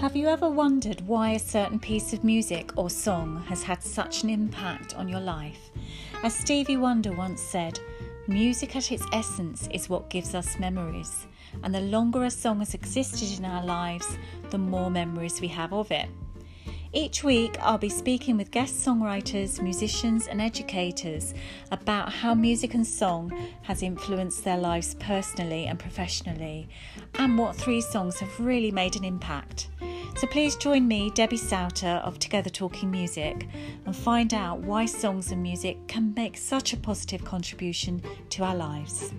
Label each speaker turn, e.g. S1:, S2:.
S1: Have you ever wondered why a certain piece of music or song has had such an impact on your life? As Stevie Wonder once said, music at its essence is what gives us memories, and the longer a song has existed in our lives, the more memories we have of it. Each week, I'll be speaking with guest songwriters, musicians, and educators about how music and song has influenced their lives personally and professionally, and what three songs have really made an impact. So please join me, Debbie Souter of Together Talking Music, and find out why songs and music can make such a positive contribution to our lives.